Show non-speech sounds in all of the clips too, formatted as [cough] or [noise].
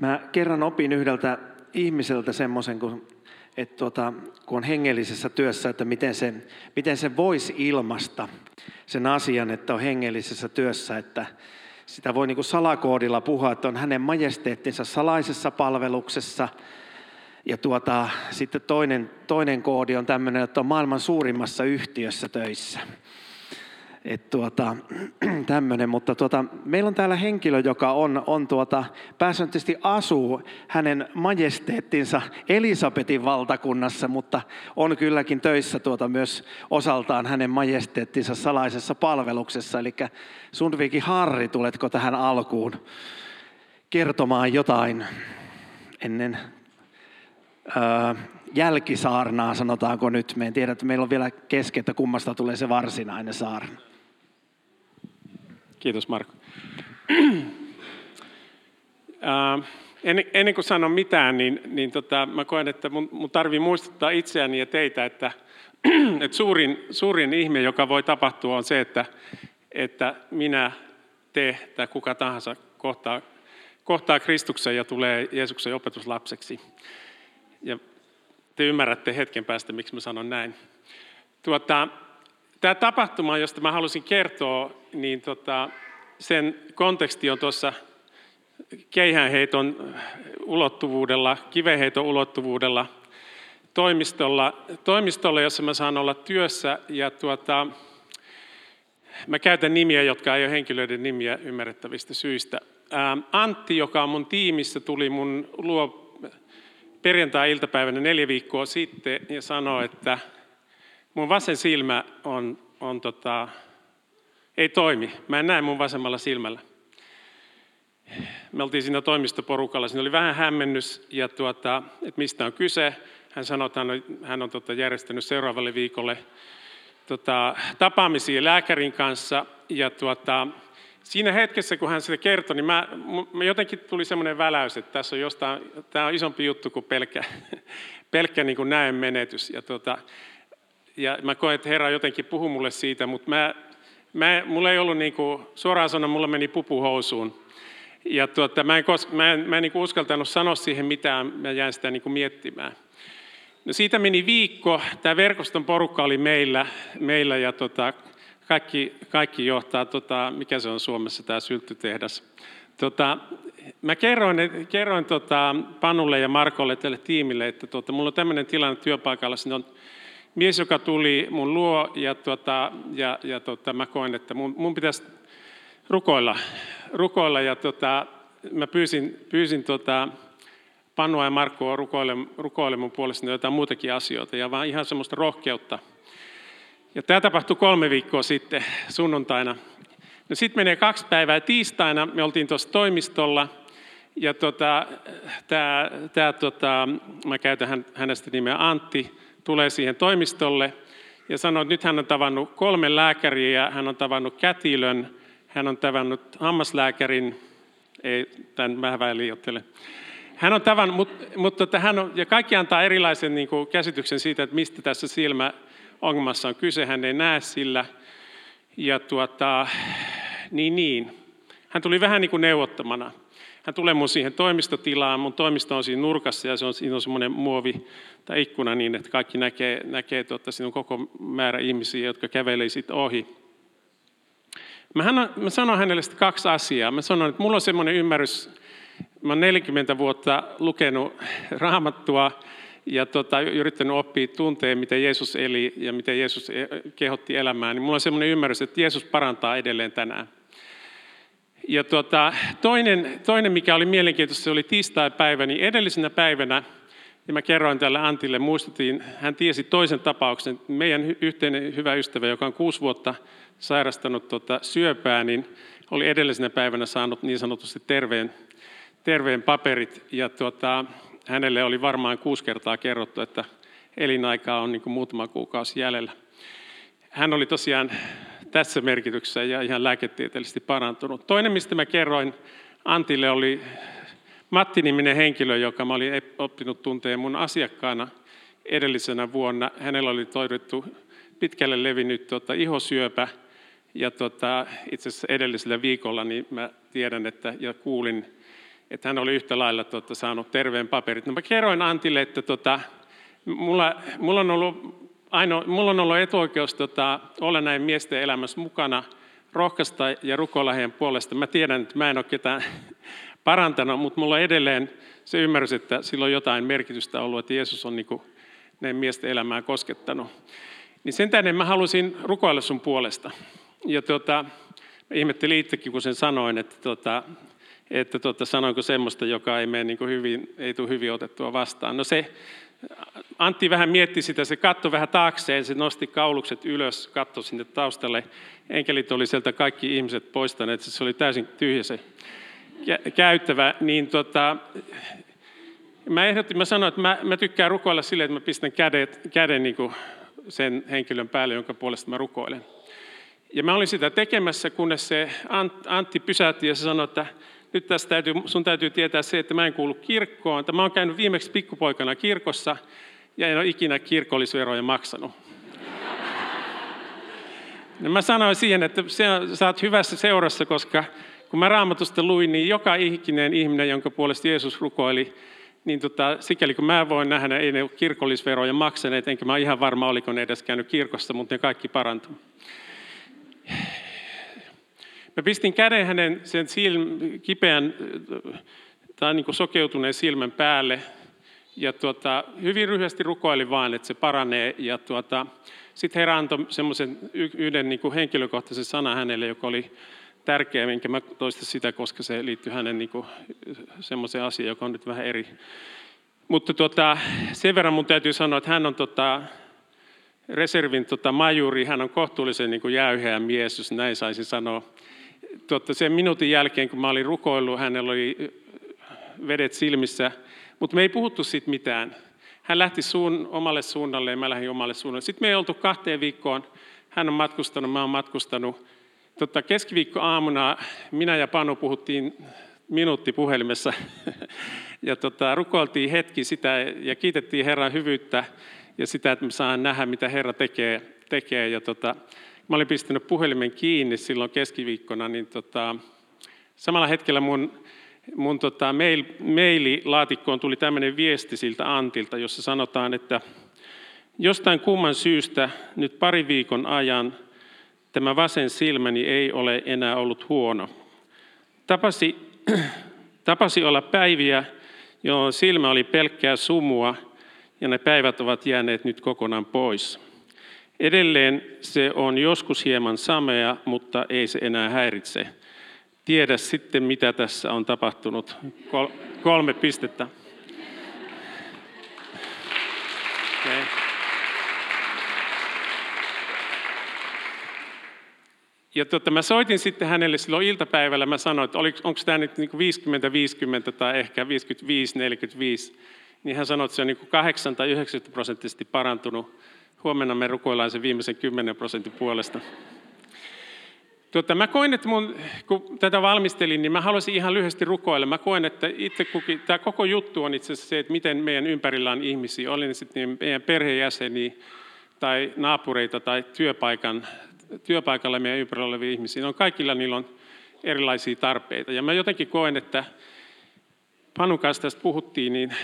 Mä kerran opin yhdeltä ihmiseltä semmoisen, kun, että tuota, kun on hengellisessä työssä, että miten se, miten se voisi ilmasta sen asian, että on hengellisessä työssä, että sitä voi niin kuin salakoodilla puhua, että on hänen majesteettinsa salaisessa palveluksessa. Ja tuota, sitten toinen, toinen koodi on tämmöinen, että on maailman suurimmassa yhtiössä töissä. Et tuota, [clears throat] tämmönen, mutta tuota, meillä on täällä henkilö, joka on, on tuota, pääsääntöisesti asuu hänen majesteettinsa Elisabetin valtakunnassa, mutta on kylläkin töissä tuota myös osaltaan hänen majesteettinsa salaisessa palveluksessa. Eli Sundvikin Harri, tuletko tähän alkuun kertomaan jotain ennen öö, jälkisaarnaa, sanotaanko nyt. Me en tiedä, että meillä on vielä kesken, että kummasta tulee se varsinainen saarna. Kiitos Marko. [clears throat] ennen, ennen kuin sanon mitään, niin, niin tota, mä koen, että mun, mun tarvii muistuttaa itseäni ja teitä, että, [clears throat] että suurin, suurin ihme, joka voi tapahtua, on se, että, että minä, te tai kuka tahansa kohtaa, kohtaa Kristuksen ja tulee Jeesuksen opetuslapseksi. Ja te ymmärrätte hetken päästä, miksi mä sanon näin. Tuota, Tämä tapahtuma, josta mä halusin kertoa, niin tota, sen konteksti on tuossa keihäänheiton ulottuvuudella, kiveheiton ulottuvuudella toimistolla, toimistolla, jossa mä saan olla työssä. Ja tuota, mä käytän nimiä, jotka ei ole henkilöiden nimiä ymmärrettävistä syistä. Ää, Antti, joka on mun tiimissä, tuli mun luo perjantai-iltapäivänä neljä viikkoa sitten ja sanoi, että mun vasen silmä on, on tota, ei toimi. Mä en näe mun vasemmalla silmällä. Me oltiin siinä toimistoporukalla, siinä oli vähän hämmennys, ja tuota, että mistä on kyse. Hän sanoi, että hän on, hän on tota, järjestänyt seuraavalle viikolle tota, tapaamisia lääkärin kanssa, ja tuota, siinä hetkessä, kun hän sitä kertoi, niin mä, mä jotenkin tuli semmoinen väläys, että tässä on jostain, tämä on isompi juttu kuin pelkkä, [laughs] pelkkä niin kuin näen menetys. Ja tuota, ja mä koen, että Herra jotenkin puhuu mulle siitä, mutta mä, mä, mulla ei ollut, niin kuin, suoraan sanoen, mulla meni pupuhousuun. Ja tuota, mä en, kos, mä en, mä en niin kuin uskaltanut sanoa siihen mitään, mä jäin sitä niin kuin miettimään. No siitä meni viikko, tämä verkoston porukka oli meillä, meillä ja tota, kaikki, kaikki johtaa, tota, mikä se on Suomessa tämä sylttytehdas. Tota, mä kerroin, kerroin tota Panulle ja Markolle tälle tiimille, että tota, mulla on tämmöinen tilanne työpaikalla, siinä on mies, joka tuli mun luo ja, tuota, ja, ja tuota, mä koen, että mun, mun pitäisi rukoilla. rukoilla ja tuota, mä pyysin, pyysin tuota, Pannua ja Markkoa rukoille, rukoille mun puolestani jotain muutakin asioita ja vaan ihan semmoista rohkeutta. Ja tämä tapahtui kolme viikkoa sitten sunnuntaina. No sitten menee kaksi päivää tiistaina, me oltiin tuossa toimistolla ja tota, tää, tää, tota, mä käytän hänestä nimeä Antti, tulee siihen toimistolle ja sanoo, että nyt hän on tavannut kolme lääkäriä, hän on tavannut kätilön, hän on tavannut hammaslääkärin, ei, tämän mä vähän liioittelen. Hän on tavannut, mutta, mutta että hän on, ja kaikki antaa erilaisen niin kuin, käsityksen siitä, että mistä tässä silmäongelmassa on kyse, hän ei näe sillä. Ja tuota, niin niin, hän tuli vähän niin kuin neuvottamana. Hän tulee mun siihen toimistotilaan, mun toimisto on siinä nurkassa ja se on, siinä on semmoinen muovi tai ikkuna niin, että kaikki näkee, näkee tuota, siinä on koko määrä ihmisiä, jotka kävelee sitten ohi. Mä, hän, mä sanon hänelle sitten kaksi asiaa. Mä sanon, että mulla on semmoinen ymmärrys, mä olen 40 vuotta lukenut raamattua ja tota, yrittänyt oppia tunteen, miten Jeesus eli ja miten Jeesus e, kehotti elämään, niin mulla on semmoinen ymmärrys, että Jeesus parantaa edelleen tänään. Ja tuota, toinen, toinen, mikä oli mielenkiintoista, se oli tiistai-päivä, niin edellisenä päivänä, ja mä kerroin tälle Antille, muistutin, hän tiesi toisen tapauksen, meidän yhteinen hyvä ystävä, joka on kuusi vuotta sairastanut tuota syöpää, niin oli edellisenä päivänä saanut niin sanotusti terveen, terveen paperit, ja tuota, hänelle oli varmaan kuusi kertaa kerrottu, että elinaika on niin kuin muutama kuukausi jäljellä. Hän oli tosiaan tässä merkityksessä ja ihan lääketieteellisesti parantunut. Toinen, mistä mä kerroin Antille, oli Matti-niminen henkilö, joka mä olin oppinut tunteen mun asiakkaana edellisenä vuonna. Hänellä oli toivottu pitkälle levinnyt tuota, ihosyöpä, ja tuota, itse asiassa edellisellä viikolla niin mä tiedän että, ja kuulin, että hän oli yhtä lailla tota, saanut terveen paperit. No mä kerroin Antille, että tota, mulla, mulla, on ollut aino, mulla on ollut etuoikeus tota, olla näin miesten elämässä mukana, rohkaista ja rukoilla heidän puolesta. Mä tiedän, että mä en ole ketään [laughs] parantanut, mutta mulla on edelleen se ymmärrys, että sillä on jotain merkitystä ollut, että Jeesus on niin kuin, näin miesten elämää koskettanut. Niin sen tähden mä halusin rukoilla sun puolesta. Ja tota, ihmettelin itsekin, kun sen sanoin, että, tota, että tota, sanoinko semmoista, joka ei, mene niin hyvin, ei tule hyvin otettua vastaan. No se, Antti vähän mietti sitä, se katsoi vähän taakseen, se nosti kaulukset ylös, katsoi sinne taustalle. Enkelit oli sieltä kaikki ihmiset poistaneet, se oli täysin tyhjä se käyttävä. Niin tota, mä ehdotin, mä sanoin, että mä, mä tykkään rukoilla silleen, että mä pistän kädet, käden niin kuin sen henkilön päälle, jonka puolesta mä rukoilen. Ja mä olin sitä tekemässä, kunnes se Antti pysäytti ja se sanoi, että nyt tässä täytyy, sun täytyy tietää se, että mä en kuulu kirkkoon. Mä oon käynyt viimeksi pikkupoikana kirkossa ja en ole ikinä kirkollisveroja maksanut. Ja [laughs] mä sanoin siihen, että sä oot hyvässä seurassa, koska kun mä raamatusta luin, niin joka ikinen ihminen, jonka puolesta Jeesus rukoili, niin tota, sikäli kun mä voin nähdä, ei ne kirkollisveroja maksaneet, enkä mä ihan varma, oliko ne edes käynyt kirkossa, mutta ne kaikki parantuivat. Mä pistin käden hänen sen silm, kipeän tai niin kuin sokeutuneen silmän päälle ja tuota, hyvin lyhyesti rukoilin vaan, että se paranee. Ja tuota, sitten herra antoi semmoisen yhden niin kuin henkilökohtaisen sanan hänelle, joka oli tärkeä, minkä mä toista sitä, koska se liittyy hänen niin semmoiseen asiaan, joka on nyt vähän eri. Mutta tuota, sen verran mun täytyy sanoa, että hän on tota, reservin tota, majuri, hän on kohtuullisen niin jäyheä mies, jos näin saisi sanoa. Tuota, sen minuutin jälkeen, kun mä olin rukoillut, hänellä oli vedet silmissä, mutta me ei puhuttu siitä mitään. Hän lähti suun, omalle suunnalle ja mä lähdin omalle suunnalle. Sitten me ei oltu kahteen viikkoon. Hän on matkustanut, mä oon matkustanut. Tota, keskiviikko aamuna minä ja Panu puhuttiin minuutti puhelimessa [laughs] ja tota, rukoiltiin hetki sitä ja kiitettiin Herran hyvyyttä ja sitä, että me saan nähdä, mitä Herra tekee. tekee. Ja tota, mä olin pistänyt puhelimen kiinni silloin keskiviikkona, niin tota, samalla hetkellä mun, mun tota mail, maililaatikkoon tuli tämmöinen viesti siltä Antilta, jossa sanotaan, että jostain kumman syystä nyt pari viikon ajan tämä vasen silmäni ei ole enää ollut huono. Tapasi, [clears throat] tapasi olla päiviä, jolloin silmä oli pelkkää sumua, ja ne päivät ovat jääneet nyt kokonaan pois. Edelleen se on joskus hieman samea, mutta ei se enää häiritse. Tiedä sitten, mitä tässä on tapahtunut. Kol- kolme pistettä. Okay. Ja tuota, mä soitin sitten hänelle silloin iltapäivällä, mä sanoin, että onko tämä nyt niin 50-50 tai ehkä 55-45, niin hän sanoi, että se on niin 8 tai 90 prosenttisesti parantunut Huomenna me rukoillaan sen viimeisen 10 prosentin puolesta. Tuota, mä koen, että mun, kun tätä valmistelin, niin mä haluaisin ihan lyhyesti rukoilla. Mä koen, että itse kukin, tämä koko juttu on itse asiassa se, että miten meidän ympärillä on ihmisiä, oli ne sitten niin meidän perheenjäseniä tai naapureita tai työpaikan, työpaikalla meidän ympärillä olevia ihmisiä. On kaikilla niillä on erilaisia tarpeita. Ja mä jotenkin koen, että Panun kanssa tästä puhuttiin, niin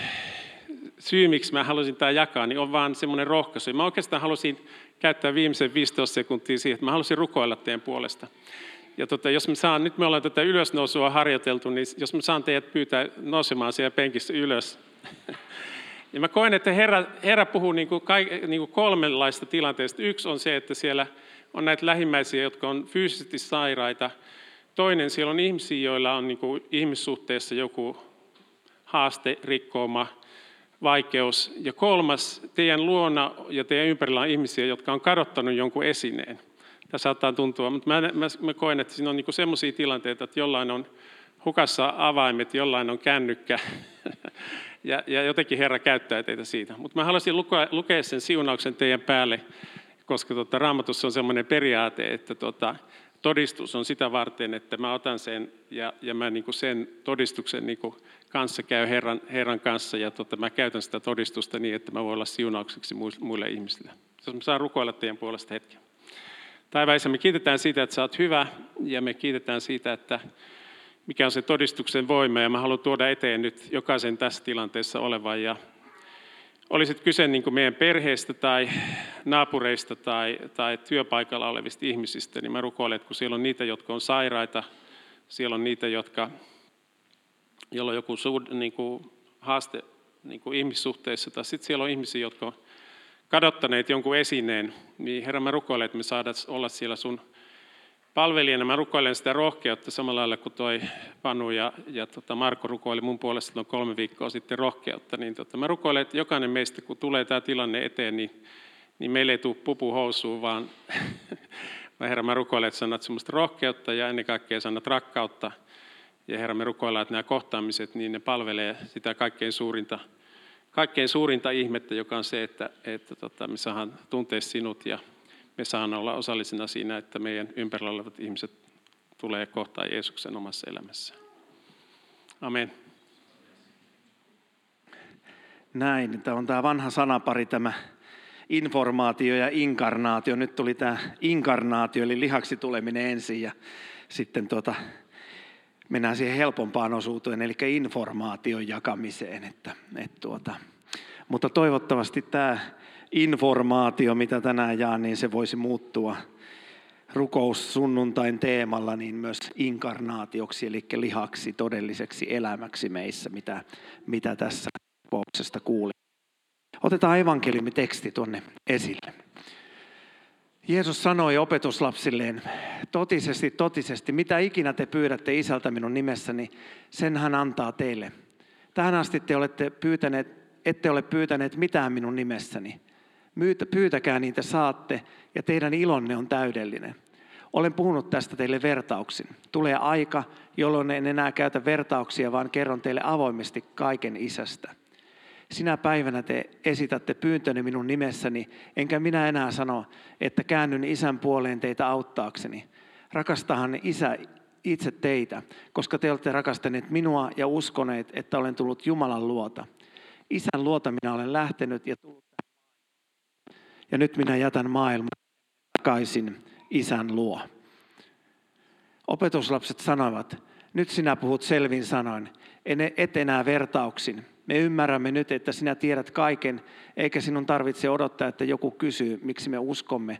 syy, miksi mä halusin tämä jakaa, niin on vaan semmoinen rohkaisu. Mä oikeastaan halusin käyttää viimeisen 15 sekuntia siihen, että mä halusin rukoilla teidän puolesta. Ja tota, jos me saan, nyt me ollaan tätä ylösnousua harjoiteltu, niin jos mä saan teidät pyytää nousemaan siellä penkissä ylös. [laughs] ja mä koen, että Herra, Herra puhuu niin kuin, niin kuin kolmenlaista tilanteesta. Yksi on se, että siellä on näitä lähimmäisiä, jotka on fyysisesti sairaita. Toinen, siellä on ihmisiä, joilla on niin kuin ihmissuhteessa joku haaste, rikkooma, vaikeus. Ja kolmas, teidän luona ja teidän ympärillä on ihmisiä, jotka on kadottanut jonkun esineen. Tämä saattaa tuntua, mutta mä, mä, mä koen, että siinä on niin sellaisia tilanteita, että jollain on hukassa avaimet, jollain on kännykkä, [laughs] ja, ja jotenkin Herra käyttää teitä siitä. Mutta mä haluaisin lukea, lukea sen siunauksen teidän päälle, koska tota, raamatussa on sellainen periaate, että tota, todistus on sitä varten, että mä otan sen ja, ja mä niin sen todistuksen niin kanssa käy Herran, Herran kanssa ja tota, mä käytän sitä todistusta niin, että mä voin olla siunaukseksi muille ihmisille. Jos mä saan rukoilla teidän puolesta hetken. Taivaisa, me kiitetään siitä, että sä oot hyvä ja me kiitetään siitä, että mikä on se todistuksen voima. Ja mä haluan tuoda eteen nyt jokaisen tässä tilanteessa olevan. Ja olisit kyse niin kuin meidän perheestä tai naapureista tai, tai työpaikalla olevista ihmisistä, niin mä rukoilen, että kun siellä on niitä, jotka on sairaita, siellä on niitä, jotka, joilla on joku suud, niin kuin haaste niin kuin ihmissuhteissa, tai sitten siellä on ihmisiä, jotka on kadottaneet jonkun esineen, niin Herra, mä rukoilen, että me saadaan olla siellä sun palvelijana. Mä rukoilen sitä rohkeutta samalla lailla kuin toi Panu ja, ja tota Marko rukoili mun puolesta noin kolme viikkoa sitten rohkeutta. Niin tota, mä rukoilen, että jokainen meistä, kun tulee tämä tilanne eteen, niin, niin meille ei tule pupu housuun, vaan [laughs] mä Herra, mä rukoilen, että sanat semmoista rohkeutta ja ennen kaikkea sanat rakkautta. Ja Herra, me rukoillaan, että nämä kohtaamiset, niin ne palvelee sitä kaikkein suurinta, kaikkein suurinta ihmettä, joka on se, että, että tota, me saadaan tuntea sinut ja me saamme olla osallisina siinä, että meidän ympärillä olevat ihmiset tulee kohtaan Jeesuksen omassa elämässä. Amen. Näin, tämä on tämä vanha sanapari, tämä informaatio ja inkarnaatio. Nyt tuli tämä inkarnaatio, eli lihaksi tuleminen ensin ja sitten tuota, mennään siihen helpompaan osuuteen, eli informaation jakamiseen. Että, et tuota. Mutta toivottavasti tämä informaatio, mitä tänään jaan, niin se voisi muuttua rukous sunnuntain teemalla niin myös inkarnaatioksi, eli lihaksi, todelliseksi elämäksi meissä, mitä, mitä tässä rukouksesta kuulin. Otetaan evankeliumiteksti tuonne esille. Jeesus sanoi opetuslapsilleen, totisesti, totisesti, mitä ikinä te pyydätte isältä minun nimessäni, sen hän antaa teille. Tähän asti te olette pyytäneet, ette ole pyytäneet mitään minun nimessäni. Pyytäkää niitä saatte ja teidän ilonne on täydellinen. Olen puhunut tästä teille vertauksin. Tulee aika, jolloin en enää käytä vertauksia, vaan kerron teille avoimesti kaiken isästä. Sinä päivänä te esitätte pyyntöni minun nimessäni, enkä minä enää sano, että käännyn isän puoleen teitä auttaakseni. Rakastahan isä itse teitä, koska te olette rakastaneet minua ja uskoneet, että olen tullut Jumalan luota. Isän luota minä olen lähtenyt ja tullut ja nyt minä jätän maailman takaisin isän luo. Opetuslapset sanoivat, nyt sinä puhut selvin sanoin, et enää vertauksin. Me ymmärrämme nyt, että sinä tiedät kaiken, eikä sinun tarvitse odottaa, että joku kysyy, miksi me uskomme,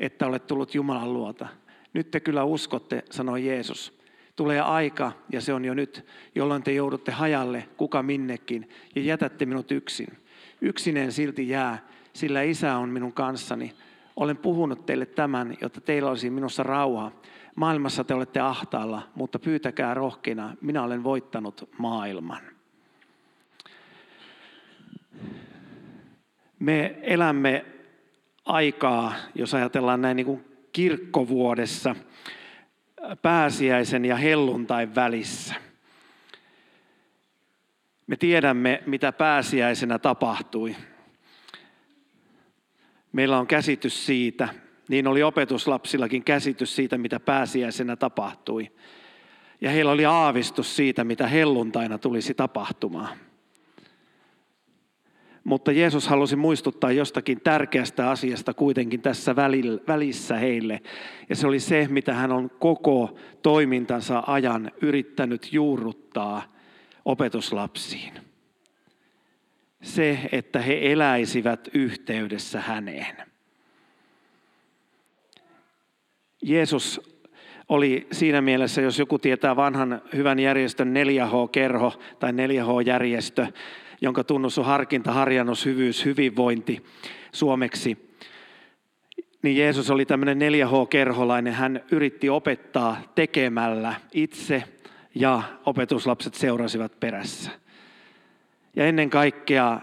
että olet tullut Jumalan luota. Nyt te kyllä uskotte, sanoi Jeesus. Tulee aika, ja se on jo nyt, jolloin te joudutte hajalle, kuka minnekin, ja jätätte minut yksin. Yksinen silti jää, sillä isä on minun kanssani. Olen puhunut teille tämän, jotta teillä olisi minussa rauha. Maailmassa te olette ahtaalla, mutta pyytäkää rohkeina, minä olen voittanut maailman. Me elämme aikaa, jos ajatellaan näin niin kuin kirkkovuodessa, pääsiäisen ja helluntain välissä. Me tiedämme, mitä pääsiäisenä tapahtui. Meillä on käsitys siitä, niin oli opetuslapsillakin käsitys siitä, mitä pääsiäisenä tapahtui. Ja heillä oli aavistus siitä, mitä helluntaina tulisi tapahtumaan. Mutta Jeesus halusi muistuttaa jostakin tärkeästä asiasta kuitenkin tässä välissä heille. Ja se oli se, mitä hän on koko toimintansa ajan yrittänyt juurruttaa opetuslapsiin se, että he eläisivät yhteydessä häneen. Jeesus oli siinä mielessä, jos joku tietää vanhan hyvän järjestön 4H-kerho tai 4H-järjestö, jonka tunnus on harkinta, harjannus, hyvyys, hyvinvointi suomeksi, niin Jeesus oli tämmöinen 4H-kerholainen. Hän yritti opettaa tekemällä itse ja opetuslapset seurasivat perässä. Ja ennen kaikkea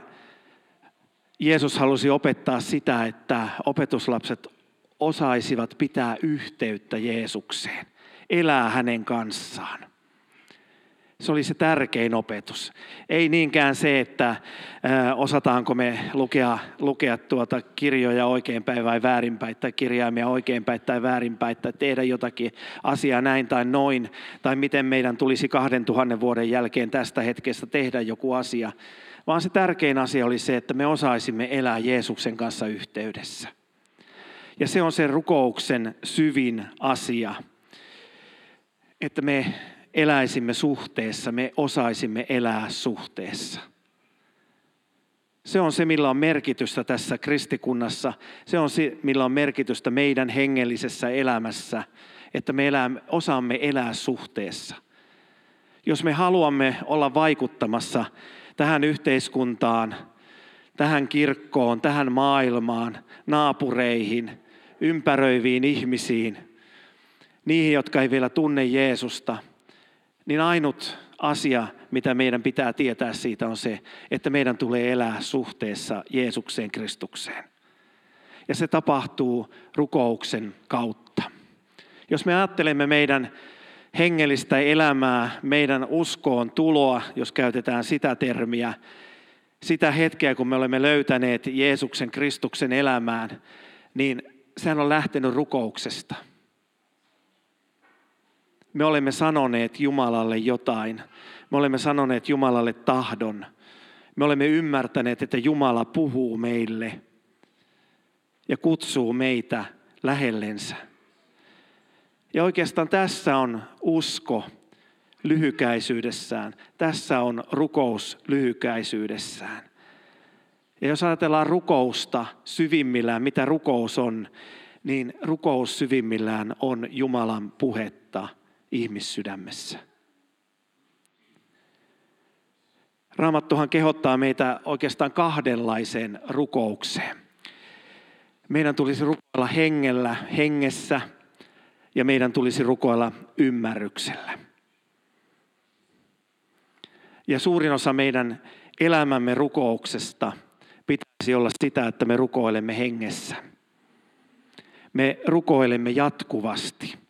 Jeesus halusi opettaa sitä, että opetuslapset osaisivat pitää yhteyttä Jeesukseen, elää hänen kanssaan. Se oli se tärkein opetus. Ei niinkään se, että osataanko me lukea, lukea tuota kirjoja oikeinpäin vai väärinpäin, tai kirjaimia oikeinpäin tai väärinpäin, tai tehdä jotakin asiaa näin tai noin, tai miten meidän tulisi kahden tuhannen vuoden jälkeen tästä hetkestä tehdä joku asia. Vaan se tärkein asia oli se, että me osaisimme elää Jeesuksen kanssa yhteydessä. Ja se on se rukouksen syvin asia, että me eläisimme suhteessa, me osaisimme elää suhteessa. Se on se, millä on merkitystä tässä kristikunnassa. Se on se, millä on merkitystä meidän hengellisessä elämässä, että me elämme, osaamme elää suhteessa. Jos me haluamme olla vaikuttamassa tähän yhteiskuntaan, tähän kirkkoon, tähän maailmaan, naapureihin, ympäröiviin ihmisiin, niihin, jotka ei vielä tunne Jeesusta, niin ainut asia, mitä meidän pitää tietää siitä on se, että meidän tulee elää suhteessa Jeesukseen Kristukseen. Ja se tapahtuu rukouksen kautta. Jos me ajattelemme meidän hengellistä elämää, meidän uskoon tuloa, jos käytetään sitä termiä, sitä hetkeä, kun me olemme löytäneet Jeesuksen Kristuksen elämään, niin sehän on lähtenyt rukouksesta. Me olemme sanoneet Jumalalle jotain. Me olemme sanoneet Jumalalle tahdon. Me olemme ymmärtäneet, että Jumala puhuu meille ja kutsuu meitä lähellensä. Ja oikeastaan tässä on usko lyhykäisyydessään. Tässä on rukous lyhykäisyydessään. Ja jos ajatellaan rukousta syvimmillään, mitä rukous on, niin rukous syvimmillään on Jumalan puhetta ihmissydämessä. Raamattuhan kehottaa meitä oikeastaan kahdenlaiseen rukoukseen. Meidän tulisi rukoilla hengellä, hengessä ja meidän tulisi rukoilla ymmärryksellä. Ja suurin osa meidän elämämme rukouksesta pitäisi olla sitä, että me rukoilemme hengessä. Me rukoilemme jatkuvasti.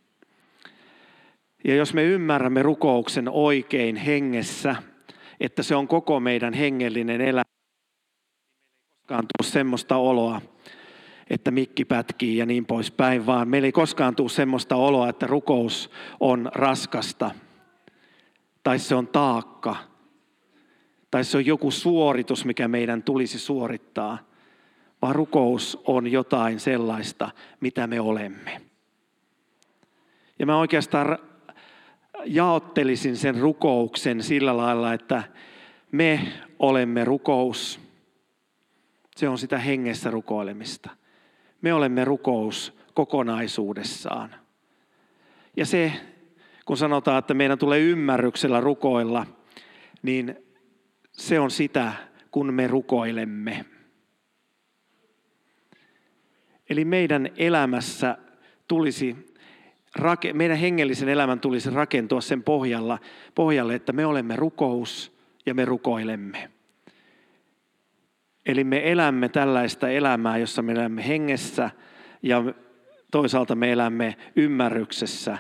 Ja jos me ymmärrämme rukouksen oikein hengessä, että se on koko meidän hengellinen elämä, koskaan tule semmoista oloa, että mikki pätkii ja niin poispäin, vaan meillä ei koskaan tule semmoista oloa, että rukous on raskasta tai se on taakka tai se on joku suoritus, mikä meidän tulisi suorittaa, vaan rukous on jotain sellaista, mitä me olemme. Ja mä oikeastaan jaottelisin sen rukouksen sillä lailla, että me olemme rukous. Se on sitä hengessä rukoilemista. Me olemme rukous kokonaisuudessaan. Ja se, kun sanotaan, että meidän tulee ymmärryksellä rukoilla, niin se on sitä, kun me rukoilemme. Eli meidän elämässä tulisi, meidän hengellisen elämän tulisi rakentua sen pohjalla, pohjalle, että me olemme rukous ja me rukoilemme. Eli me elämme tällaista elämää, jossa me elämme hengessä ja toisaalta me elämme ymmärryksessä,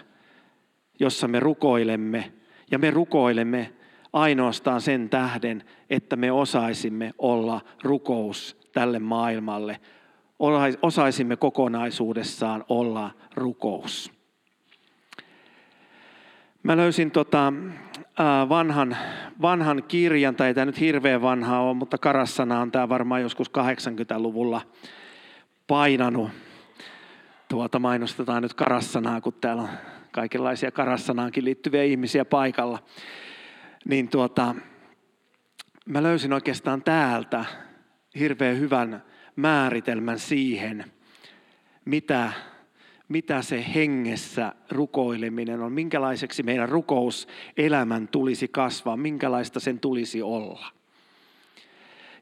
jossa me rukoilemme ja me rukoilemme ainoastaan sen tähden, että me osaisimme olla rukous tälle maailmalle. Osaisimme kokonaisuudessaan olla rukous. Mä löysin tota, vanhan, vanhan kirjan, tai ei tämä nyt hirveän vanha ole, mutta Karassana on tämä varmaan joskus 80-luvulla painanut. Tuota mainostetaan nyt Karassanaa, kun täällä on kaikenlaisia Karassanaankin liittyviä ihmisiä paikalla niin tuota, mä löysin oikeastaan täältä hirveän hyvän määritelmän siihen, mitä, mitä se hengessä rukoileminen on, minkälaiseksi meidän rukouselämän tulisi kasvaa, minkälaista sen tulisi olla.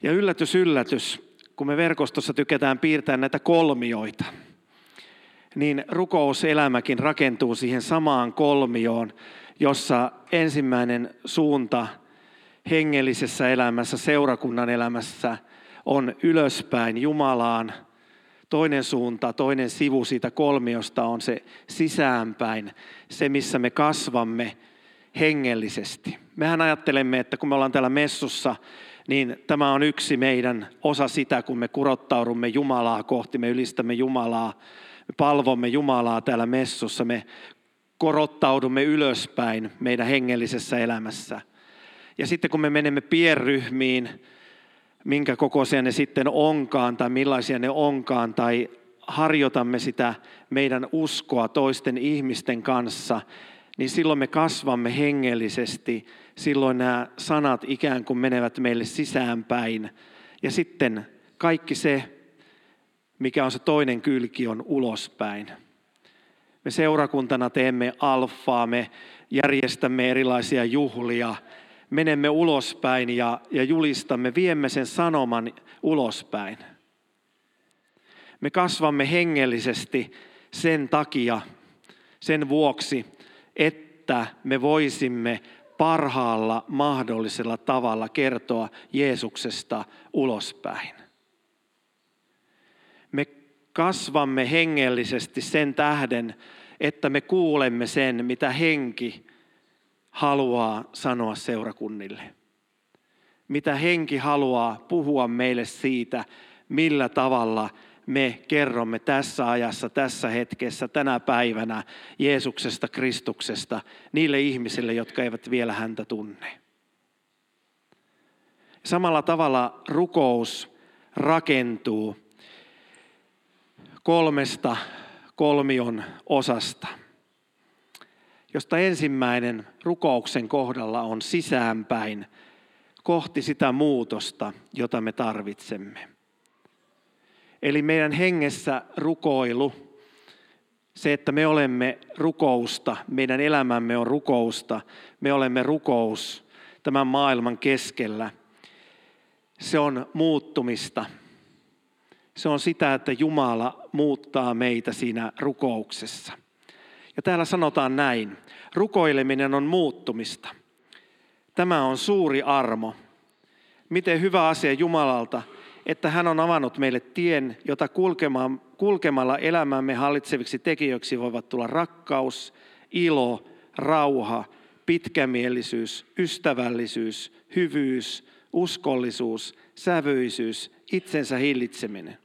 Ja yllätys, yllätys, kun me verkostossa tykätään piirtää näitä kolmioita, niin rukouselämäkin rakentuu siihen samaan kolmioon, jossa ensimmäinen suunta hengellisessä elämässä, seurakunnan elämässä on ylöspäin Jumalaan. Toinen suunta, toinen sivu siitä kolmiosta on se sisäänpäin, se missä me kasvamme hengellisesti. Mehän ajattelemme, että kun me ollaan täällä messussa, niin tämä on yksi meidän osa sitä, kun me kurottaudumme Jumalaa kohti, me ylistämme Jumalaa, me palvomme Jumalaa täällä messussa, me korottaudumme ylöspäin meidän hengellisessä elämässä. Ja sitten kun me menemme pienryhmiin, minkä kokoisia ne sitten onkaan tai millaisia ne onkaan, tai harjoitamme sitä meidän uskoa toisten ihmisten kanssa, niin silloin me kasvamme hengellisesti. Silloin nämä sanat ikään kuin menevät meille sisäänpäin. Ja sitten kaikki se, mikä on se toinen kylki, on ulospäin. Me seurakuntana teemme alfaa, me järjestämme erilaisia juhlia, menemme ulospäin ja, ja julistamme, viemme sen sanoman ulospäin. Me kasvamme hengellisesti sen takia, sen vuoksi, että me voisimme parhaalla mahdollisella tavalla kertoa Jeesuksesta ulospäin. Me kasvamme hengellisesti sen tähden, että me kuulemme sen, mitä henki haluaa sanoa seurakunnille. Mitä henki haluaa puhua meille siitä, millä tavalla me kerromme tässä ajassa, tässä hetkessä, tänä päivänä Jeesuksesta, Kristuksesta niille ihmisille, jotka eivät vielä häntä tunne. Samalla tavalla rukous rakentuu kolmesta kolmion osasta, josta ensimmäinen rukouksen kohdalla on sisäänpäin kohti sitä muutosta, jota me tarvitsemme. Eli meidän hengessä rukoilu, se, että me olemme rukousta, meidän elämämme on rukousta, me olemme rukous tämän maailman keskellä. Se on muuttumista. Se on sitä, että Jumala muuttaa meitä siinä rukouksessa. Ja täällä sanotaan näin, rukoileminen on muuttumista. Tämä on suuri armo. Miten hyvä asia Jumalalta, että hän on avannut meille tien, jota kulkemalla elämämme hallitseviksi tekijöiksi voivat tulla rakkaus, ilo, rauha, pitkämielisyys, ystävällisyys, hyvyys, uskollisuus, sävyisyys, itsensä hillitseminen.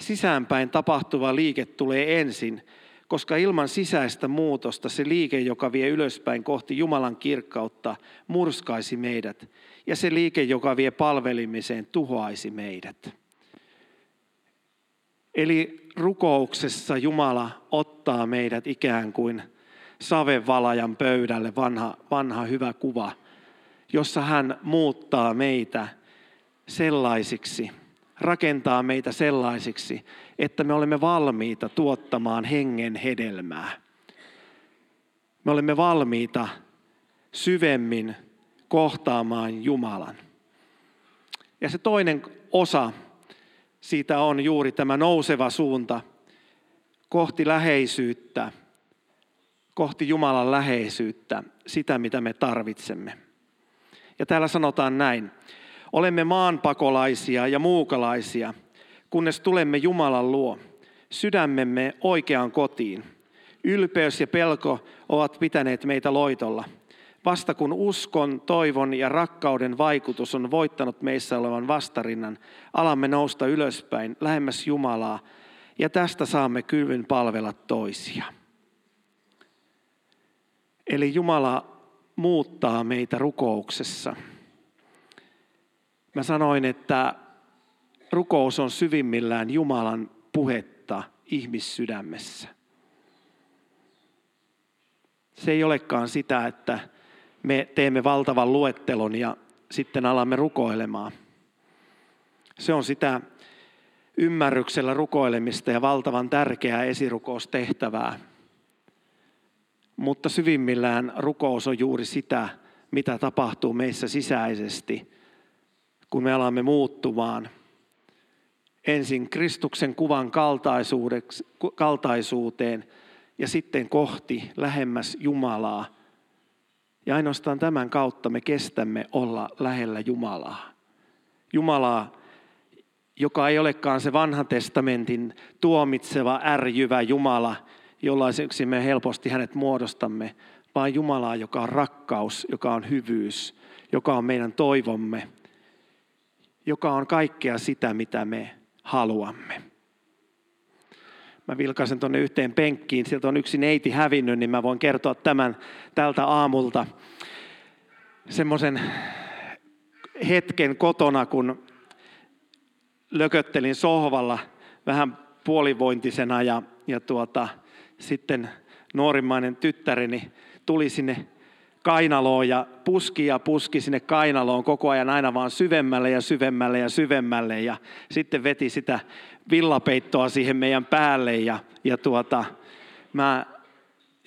Sisäänpäin tapahtuva liike tulee ensin, koska ilman sisäistä muutosta se liike, joka vie ylöspäin kohti Jumalan kirkkautta, murskaisi meidät ja se liike, joka vie palvelimiseen, tuhoaisi meidät. Eli rukouksessa Jumala ottaa meidät ikään kuin savevalajan pöydälle, vanha, vanha hyvä kuva, jossa hän muuttaa meitä sellaisiksi, rakentaa meitä sellaisiksi, että me olemme valmiita tuottamaan hengen hedelmää. Me olemme valmiita syvemmin kohtaamaan Jumalan. Ja se toinen osa siitä on juuri tämä nouseva suunta kohti läheisyyttä, kohti Jumalan läheisyyttä, sitä mitä me tarvitsemme. Ja täällä sanotaan näin, olemme maanpakolaisia ja muukalaisia, kunnes tulemme Jumalan luo, sydämemme oikeaan kotiin. Ylpeys ja pelko ovat pitäneet meitä loitolla – Vasta kun uskon, toivon ja rakkauden vaikutus on voittanut meissä olevan vastarinnan, alamme nousta ylöspäin, lähemmäs Jumalaa, ja tästä saamme kyvyn palvella toisia. Eli Jumala muuttaa meitä rukouksessa. Mä sanoin, että rukous on syvimmillään Jumalan puhetta ihmissydämessä. Se ei olekaan sitä, että me teemme valtavan luettelon ja sitten alamme rukoilemaan. Se on sitä ymmärryksellä rukoilemista ja valtavan tärkeää esirukoustehtävää. Mutta syvimmillään rukous on juuri sitä, mitä tapahtuu meissä sisäisesti, kun me alamme muuttumaan. Ensin Kristuksen kuvan kaltaisuuteen ja sitten kohti lähemmäs Jumalaa – ja ainoastaan tämän kautta me kestämme olla lähellä Jumalaa. Jumalaa, joka ei olekaan se vanhan testamentin tuomitseva, ärjyvä Jumala, jollaiseksi me helposti hänet muodostamme, vaan Jumalaa, joka on rakkaus, joka on hyvyys, joka on meidän toivomme, joka on kaikkea sitä, mitä me haluamme. Mä vilkaisen tuonne yhteen penkkiin, sieltä on yksi neiti hävinnyt, niin mä voin kertoa tämän tältä aamulta. Semmoisen hetken kotona, kun lököttelin sohvalla vähän puolivointisena ja, ja tuota, sitten nuorimmainen tyttäreni tuli sinne kainaloon ja puski ja puski sinne kainaloon koko ajan aina vaan syvemmälle ja syvemmälle ja syvemmälle ja sitten veti sitä villapeittoa siihen meidän päälle ja, ja tuota, mä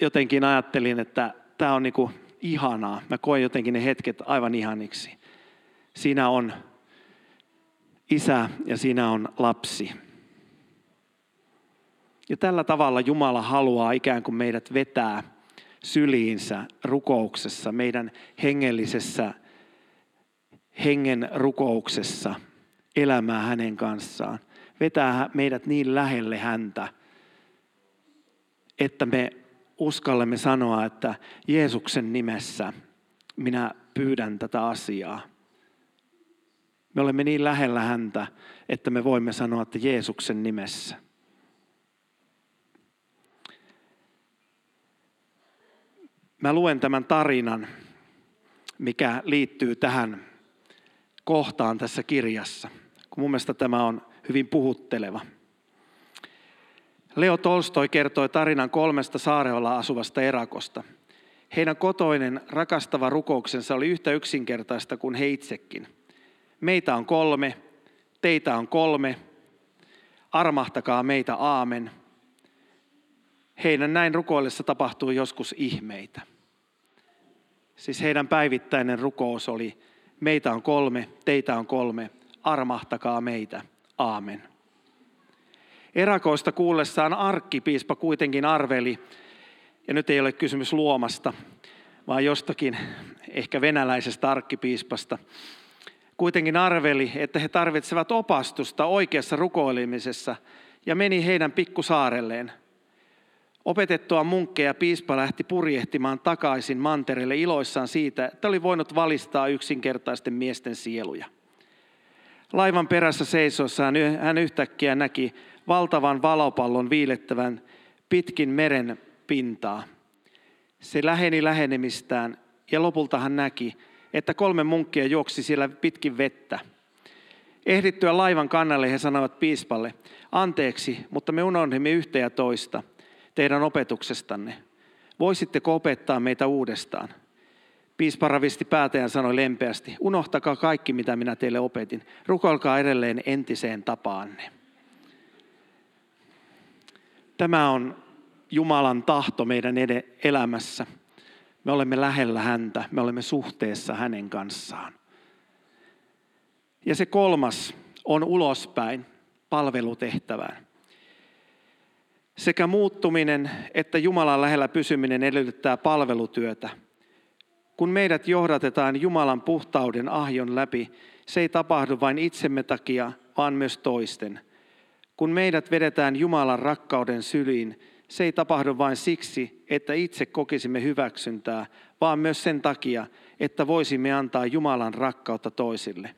jotenkin ajattelin, että tämä on niinku ihanaa. Mä koen jotenkin ne hetket aivan ihaniksi. Siinä on isä ja siinä on lapsi. Ja tällä tavalla Jumala haluaa ikään kuin meidät vetää syliinsä rukouksessa, meidän hengellisessä hengen rukouksessa elämää hänen kanssaan. Vetää meidät niin lähelle häntä, että me uskallamme sanoa, että Jeesuksen nimessä minä pyydän tätä asiaa. Me olemme niin lähellä häntä, että me voimme sanoa, että Jeesuksen nimessä. Mä luen tämän tarinan, mikä liittyy tähän kohtaan tässä kirjassa, kun mun mielestä tämä on hyvin puhutteleva. Leo Tolstoi kertoi tarinan kolmesta saarella asuvasta erakosta. Heidän kotoinen rakastava rukouksensa oli yhtä yksinkertaista kuin he itsekin. Meitä on kolme, teitä on kolme, armahtakaa meitä aamen. Heidän näin rukoillessa tapahtui joskus ihmeitä. Siis heidän päivittäinen rukous oli, meitä on kolme, teitä on kolme, armahtakaa meitä, aamen. Erakoista kuullessaan arkkipiispa kuitenkin arveli, ja nyt ei ole kysymys luomasta, vaan jostakin ehkä venäläisestä arkkipiispasta, kuitenkin arveli, että he tarvitsevat opastusta oikeassa rukoilemisessa ja meni heidän pikkusaarelleen. Opetettua munkkeja piispa lähti purjehtimaan takaisin mantereelle iloissaan siitä, että oli voinut valistaa yksinkertaisten miesten sieluja. Laivan perässä seisossaan hän yhtäkkiä näki valtavan valopallon viilettävän pitkin meren pintaa. Se läheni lähenemistään ja lopulta hän näki, että kolme munkkia juoksi siellä pitkin vettä. Ehdittyä laivan kannalle he sanoivat piispalle, anteeksi, mutta me unohdimme yhtä ja toista teidän opetuksestanne. Voisitteko opettaa meitä uudestaan? Piispa ravisti päätä ja sanoi lempeästi, unohtakaa kaikki mitä minä teille opetin. Rukoilkaa edelleen entiseen tapaanne. Tämä on Jumalan tahto meidän elämässä. Me olemme lähellä häntä, me olemme suhteessa hänen kanssaan. Ja se kolmas on ulospäin palvelutehtävään. Sekä muuttuminen että Jumalan lähellä pysyminen edellyttää palvelutyötä. Kun meidät johdatetaan Jumalan puhtauden ahjon läpi, se ei tapahdu vain itsemme takia, vaan myös toisten – kun meidät vedetään Jumalan rakkauden syliin, se ei tapahdu vain siksi, että itse kokisimme hyväksyntää, vaan myös sen takia, että voisimme antaa Jumalan rakkautta toisille.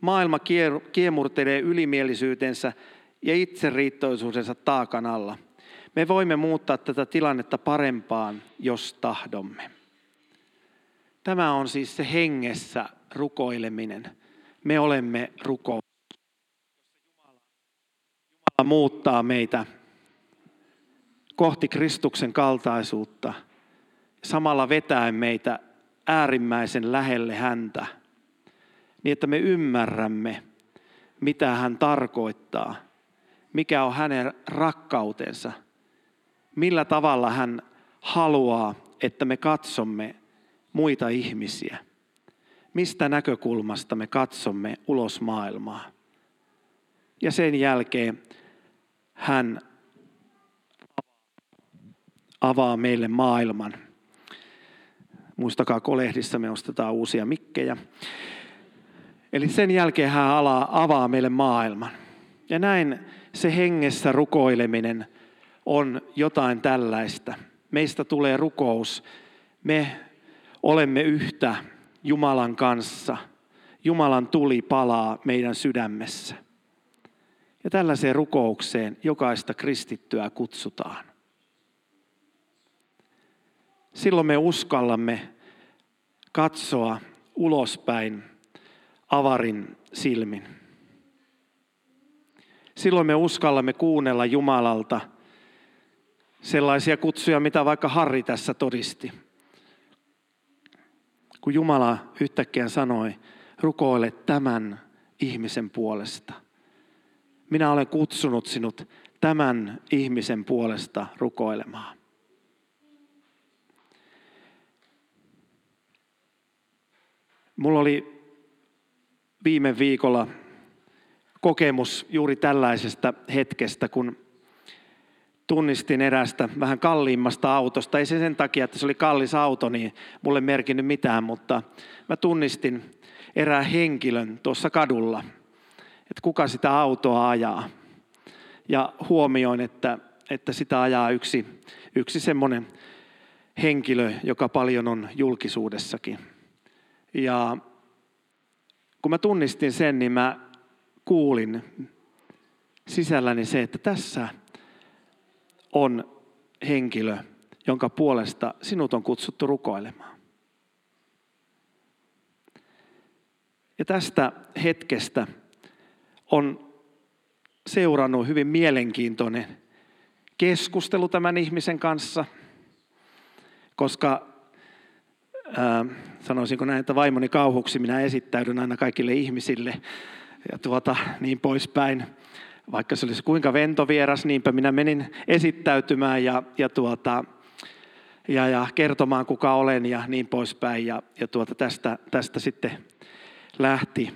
Maailma kiemurtelee ylimielisyytensä ja itseriittoisuudensa taakan alla. Me voimme muuttaa tätä tilannetta parempaan, jos tahdomme. Tämä on siis se hengessä rukoileminen. Me olemme ruko muuttaa meitä kohti Kristuksen kaltaisuutta, samalla vetäen meitä äärimmäisen lähelle häntä, niin että me ymmärrämme, mitä hän tarkoittaa, mikä on hänen rakkautensa, millä tavalla hän haluaa, että me katsomme muita ihmisiä, mistä näkökulmasta me katsomme ulos maailmaa. Ja sen jälkeen hän avaa meille maailman. Muistakaa, kolehdissa me ostetaan uusia mikkejä. Eli sen jälkeen hän avaa meille maailman. Ja näin se hengessä rukoileminen on jotain tällaista. Meistä tulee rukous. Me olemme yhtä Jumalan kanssa. Jumalan tuli palaa meidän sydämessä. Ja tällaiseen rukoukseen jokaista kristittyä kutsutaan. Silloin me uskallamme katsoa ulospäin avarin silmin. Silloin me uskallamme kuunnella Jumalalta sellaisia kutsuja, mitä vaikka Harri tässä todisti. Kun Jumala yhtäkkiä sanoi, rukoile tämän ihmisen puolesta. Minä olen kutsunut sinut tämän ihmisen puolesta rukoilemaan. Mulla oli viime viikolla kokemus juuri tällaisesta hetkestä, kun tunnistin erästä vähän kalliimmasta autosta. Ei se sen takia, että se oli kallis auto, niin mulle merkinnyt mitään, mutta mä tunnistin erään henkilön tuossa kadulla, että kuka sitä autoa ajaa. Ja huomioin, että, että sitä ajaa yksi, yksi semmoinen henkilö, joka paljon on julkisuudessakin. Ja kun mä tunnistin sen, niin mä kuulin sisälläni se, että tässä on henkilö, jonka puolesta sinut on kutsuttu rukoilemaan. Ja tästä hetkestä on seurannut hyvin mielenkiintoinen keskustelu tämän ihmisen kanssa, koska ää, sanoisinko näin, että vaimoni kauhuksi minä esittäydyn aina kaikille ihmisille ja tuota, niin poispäin. Vaikka se olisi kuinka ventovieras, niinpä minä menin esittäytymään ja, ja, tuota, ja, ja kertomaan kuka olen ja niin poispäin. Ja, ja tuota, tästä, tästä sitten lähti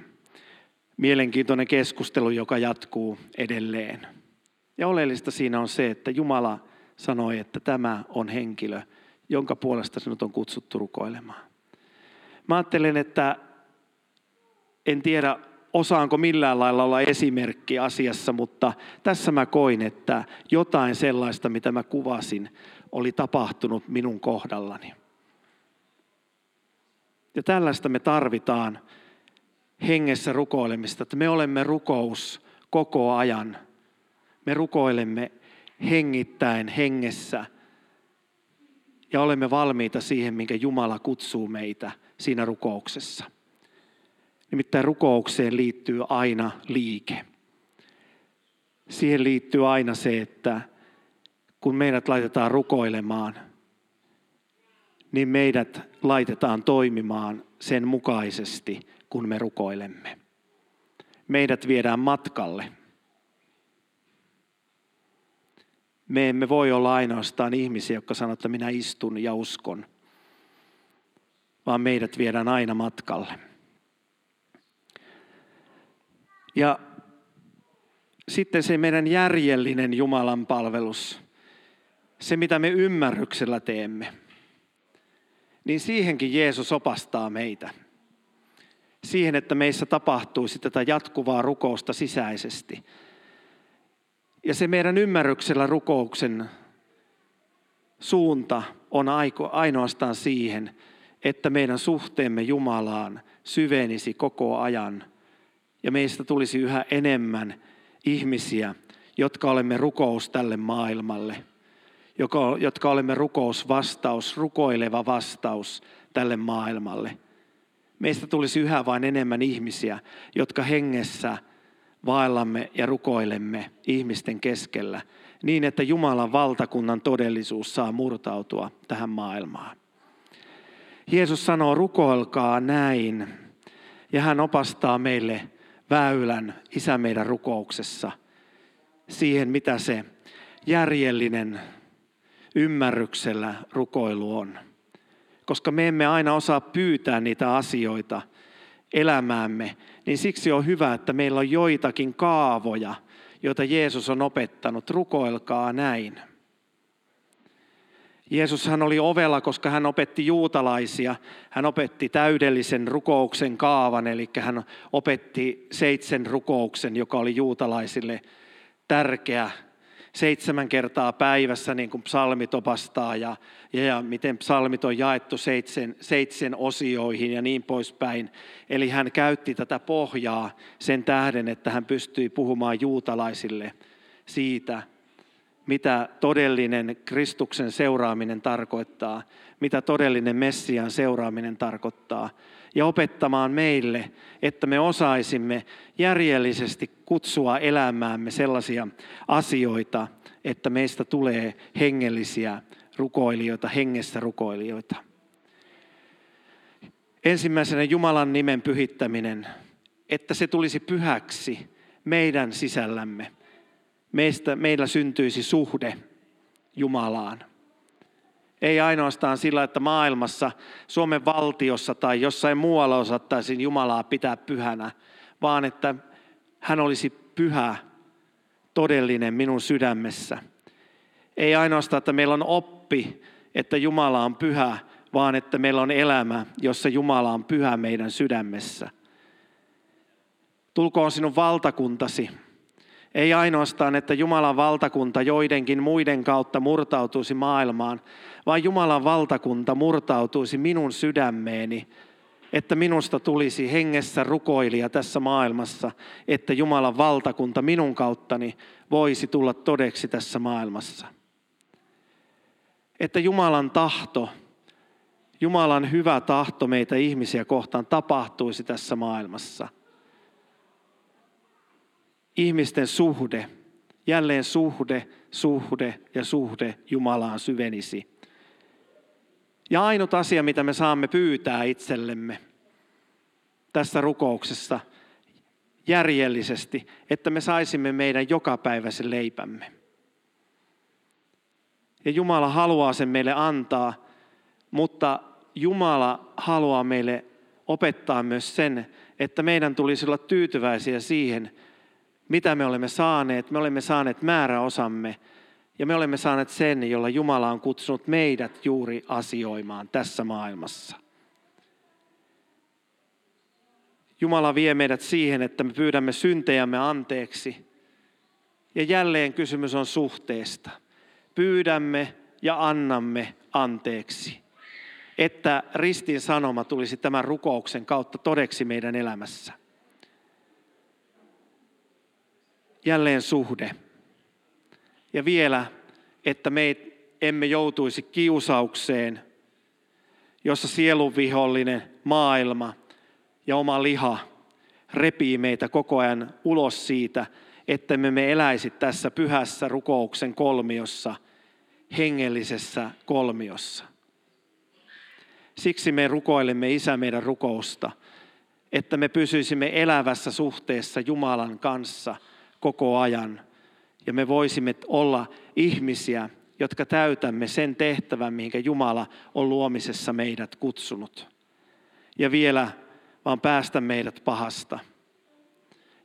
mielenkiintoinen keskustelu, joka jatkuu edelleen. Ja oleellista siinä on se, että Jumala sanoi, että tämä on henkilö, jonka puolesta sinut on kutsuttu rukoilemaan. Mä ajattelen, että en tiedä osaanko millään lailla olla esimerkki asiassa, mutta tässä mä koin, että jotain sellaista, mitä mä kuvasin, oli tapahtunut minun kohdallani. Ja tällaista me tarvitaan hengessä rukoilemista, että me olemme rukous koko ajan. Me rukoilemme hengittäen hengessä ja olemme valmiita siihen, minkä Jumala kutsuu meitä siinä rukouksessa. Nimittäin rukoukseen liittyy aina liike. Siihen liittyy aina se, että kun meidät laitetaan rukoilemaan, niin meidät laitetaan toimimaan sen mukaisesti, kun me rukoilemme. Meidät viedään matkalle. Me emme voi olla ainoastaan ihmisiä, jotka sanovat, että minä istun ja uskon, vaan meidät viedään aina matkalle. Ja sitten se meidän järjellinen Jumalan palvelus, se mitä me ymmärryksellä teemme, niin siihenkin Jeesus opastaa meitä. Siihen, että meissä tapahtuisi tätä jatkuvaa rukousta sisäisesti. Ja se meidän ymmärryksellä rukouksen suunta on ainoastaan siihen, että meidän suhteemme Jumalaan syvenisi koko ajan ja meistä tulisi yhä enemmän ihmisiä, jotka olemme rukous tälle maailmalle, jotka olemme rukousvastaus, rukoileva vastaus tälle maailmalle. Meistä tulisi yhä vain enemmän ihmisiä, jotka hengessä vaellamme ja rukoilemme ihmisten keskellä niin, että Jumalan valtakunnan todellisuus saa murtautua tähän maailmaan. Jeesus sanoo, rukoilkaa näin. Ja hän opastaa meille väylän Isä meidän rukouksessa siihen, mitä se järjellinen ymmärryksellä rukoilu on. Koska me emme aina osaa pyytää niitä asioita elämäämme, niin siksi on hyvä, että meillä on joitakin kaavoja, joita Jeesus on opettanut. Rukoilkaa näin. Jeesus hän oli ovella, koska hän opetti juutalaisia. Hän opetti täydellisen rukouksen kaavan, eli hän opetti seitsemän rukouksen, joka oli juutalaisille tärkeä. Seitsemän kertaa päivässä, niin kuin psalmit opastaa, ja, ja, ja miten psalmit on jaettu seitsemän, seitsemän osioihin ja niin poispäin. Eli hän käytti tätä pohjaa sen tähden, että hän pystyi puhumaan juutalaisille siitä, mitä todellinen Kristuksen seuraaminen tarkoittaa, mitä todellinen Messian seuraaminen tarkoittaa. ja opettamaan meille, että me osaisimme järjellisesti kutsua elämäämme sellaisia asioita, että meistä tulee hengellisiä rukoilijoita, hengessä rukoilijoita. Ensimmäisenä Jumalan nimen pyhittäminen, että se tulisi pyhäksi meidän sisällämme. Meistä, meillä syntyisi suhde Jumalaan. Ei ainoastaan sillä, että maailmassa, Suomen valtiossa tai jossain muualla osattaisiin Jumalaa pitää pyhänä, vaan että hän olisi pyhä, todellinen minun sydämessä. Ei ainoastaan, että meillä on oppi, että Jumala on pyhä, vaan että meillä on elämä, jossa Jumala on pyhä meidän sydämessä. Tulkoon sinun valtakuntasi. Ei ainoastaan, että Jumalan valtakunta joidenkin muiden kautta murtautuisi maailmaan, vaan Jumalan valtakunta murtautuisi minun sydämeeni, että minusta tulisi hengessä rukoilija tässä maailmassa, että Jumalan valtakunta minun kauttani voisi tulla todeksi tässä maailmassa. Että Jumalan tahto, Jumalan hyvä tahto meitä ihmisiä kohtaan tapahtuisi tässä maailmassa. Ihmisten suhde, jälleen suhde, suhde ja suhde Jumalaan syvenisi. Ja ainut asia, mitä me saamme pyytää itsellemme tässä rukouksessa järjellisesti, että me saisimme meidän jokapäiväisen leipämme. Ja Jumala haluaa sen meille antaa, mutta Jumala haluaa meille opettaa myös sen, että meidän tulisi olla tyytyväisiä siihen, mitä me olemme saaneet. Me olemme saaneet määräosamme ja me olemme saaneet sen, jolla Jumala on kutsunut meidät juuri asioimaan tässä maailmassa. Jumala vie meidät siihen, että me pyydämme syntejämme anteeksi. Ja jälleen kysymys on suhteesta. Pyydämme ja annamme anteeksi. Että ristin sanoma tulisi tämän rukouksen kautta todeksi meidän elämässä. Jälleen suhde. Ja vielä, että me emme joutuisi kiusaukseen, jossa sielun vihollinen, maailma ja oma liha repii meitä koko ajan ulos siitä, että me me eläisi tässä pyhässä rukouksen kolmiossa, hengellisessä kolmiossa. Siksi me rukoilemme Isä meidän rukousta, että me pysyisimme elävässä suhteessa Jumalan kanssa koko ajan – ja me voisimme olla ihmisiä, jotka täytämme sen tehtävän, mihinkä Jumala on luomisessa meidät kutsunut. Ja vielä vaan päästä meidät pahasta,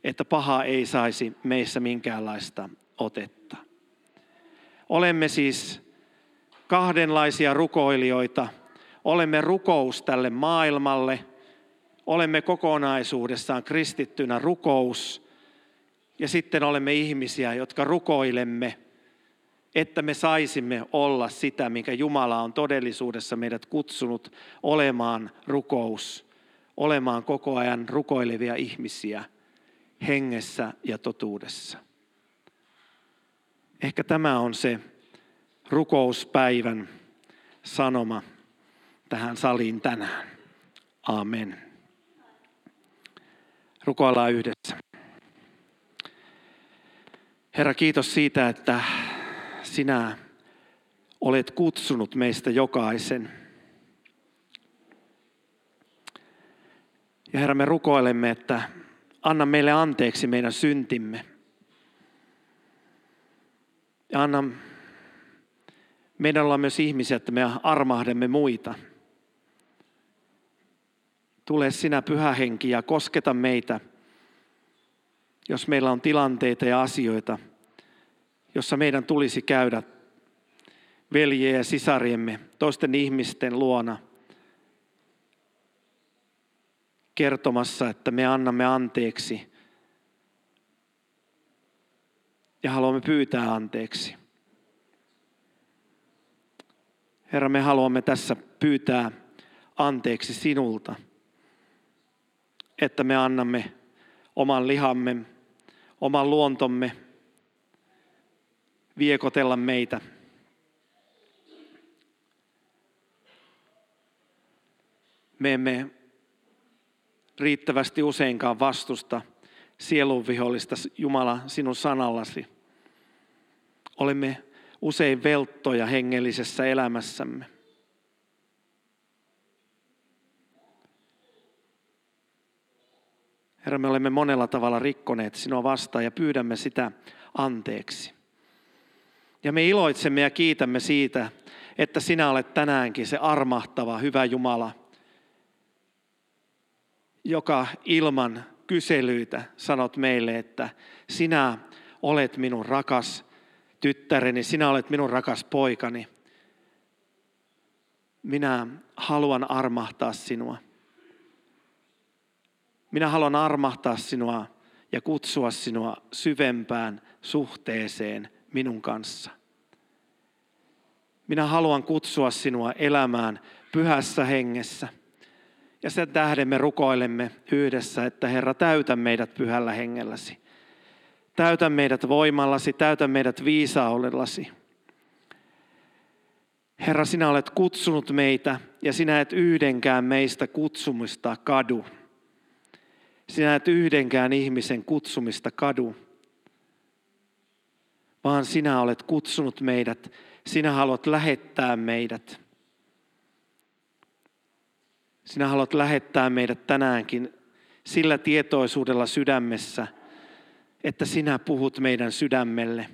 että paha ei saisi meissä minkäänlaista otetta. Olemme siis kahdenlaisia rukoilijoita. Olemme rukous tälle maailmalle. Olemme kokonaisuudessaan kristittynä rukous ja sitten olemme ihmisiä, jotka rukoilemme, että me saisimme olla sitä, minkä Jumala on todellisuudessa meidät kutsunut olemaan rukous, olemaan koko ajan rukoilevia ihmisiä hengessä ja totuudessa. Ehkä tämä on se rukouspäivän sanoma tähän saliin tänään. Amen. Rukoillaan yhdessä. Herra, kiitos siitä, että sinä olet kutsunut meistä jokaisen. Ja Herra, me rukoilemme, että anna meille anteeksi meidän syntimme. Ja anna meidän olla myös ihmisiä, että me armahdemme muita. Tule sinä pyhä henki ja kosketa meitä, jos meillä on tilanteita ja asioita, jossa meidän tulisi käydä veljeä ja sisariemme, toisten ihmisten luona kertomassa, että me annamme anteeksi ja haluamme pyytää anteeksi. Herra, me haluamme tässä pyytää anteeksi sinulta, että me annamme oman lihamme, oman luontomme, viekotella meitä. Me emme riittävästi useinkaan vastusta sielun vihollista Jumala sinun sanallasi. Olemme usein velttoja hengellisessä elämässämme. Herra, me olemme monella tavalla rikkoneet sinua vastaan ja pyydämme sitä anteeksi. Ja me iloitsemme ja kiitämme siitä, että sinä olet tänäänkin se armahtava, hyvä Jumala, joka ilman kyselyitä sanot meille, että sinä olet minun rakas tyttäreni, sinä olet minun rakas poikani. Minä haluan armahtaa sinua. Minä haluan armahtaa sinua ja kutsua sinua syvempään suhteeseen minun kanssa. Minä haluan kutsua sinua elämään pyhässä hengessä. Ja sen tähden me rukoilemme yhdessä, että Herra, täytä meidät pyhällä hengelläsi. Täytä meidät voimallasi, täytä meidät viisaudellasi. Herra, sinä olet kutsunut meitä ja sinä et yhdenkään meistä kutsumista kadu. Sinä et yhdenkään ihmisen kutsumista kadu, vaan sinä olet kutsunut meidät, sinä haluat lähettää meidät. Sinä haluat lähettää meidät tänäänkin sillä tietoisuudella sydämessä, että sinä puhut meidän sydämelle,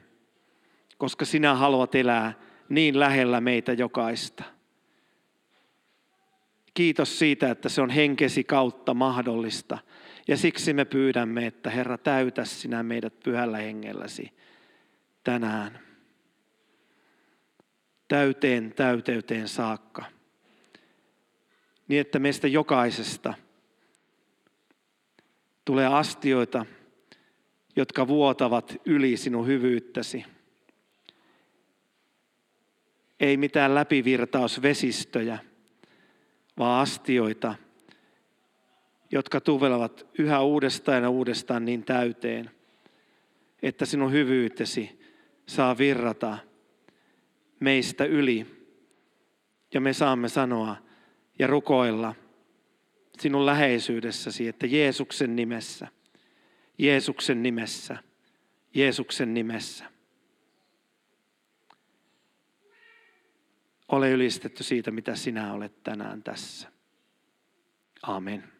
koska sinä haluat elää niin lähellä meitä jokaista. Kiitos siitä, että se on henkesi kautta mahdollista. Ja siksi me pyydämme, että Herra, täytä sinä meidät pyhällä hengelläsi tänään. Täyteen täyteyteen saakka. Niin, että meistä jokaisesta tulee astioita, jotka vuotavat yli sinun hyvyyttäsi. Ei mitään läpivirtausvesistöjä, vaan astioita, jotka tuvelevat yhä uudestaan ja uudestaan niin täyteen, että sinun hyvyytesi saa virrata meistä yli. Ja me saamme sanoa ja rukoilla sinun läheisyydessäsi, että Jeesuksen nimessä, Jeesuksen nimessä, Jeesuksen nimessä. Ole ylistetty siitä, mitä sinä olet tänään tässä. Amen.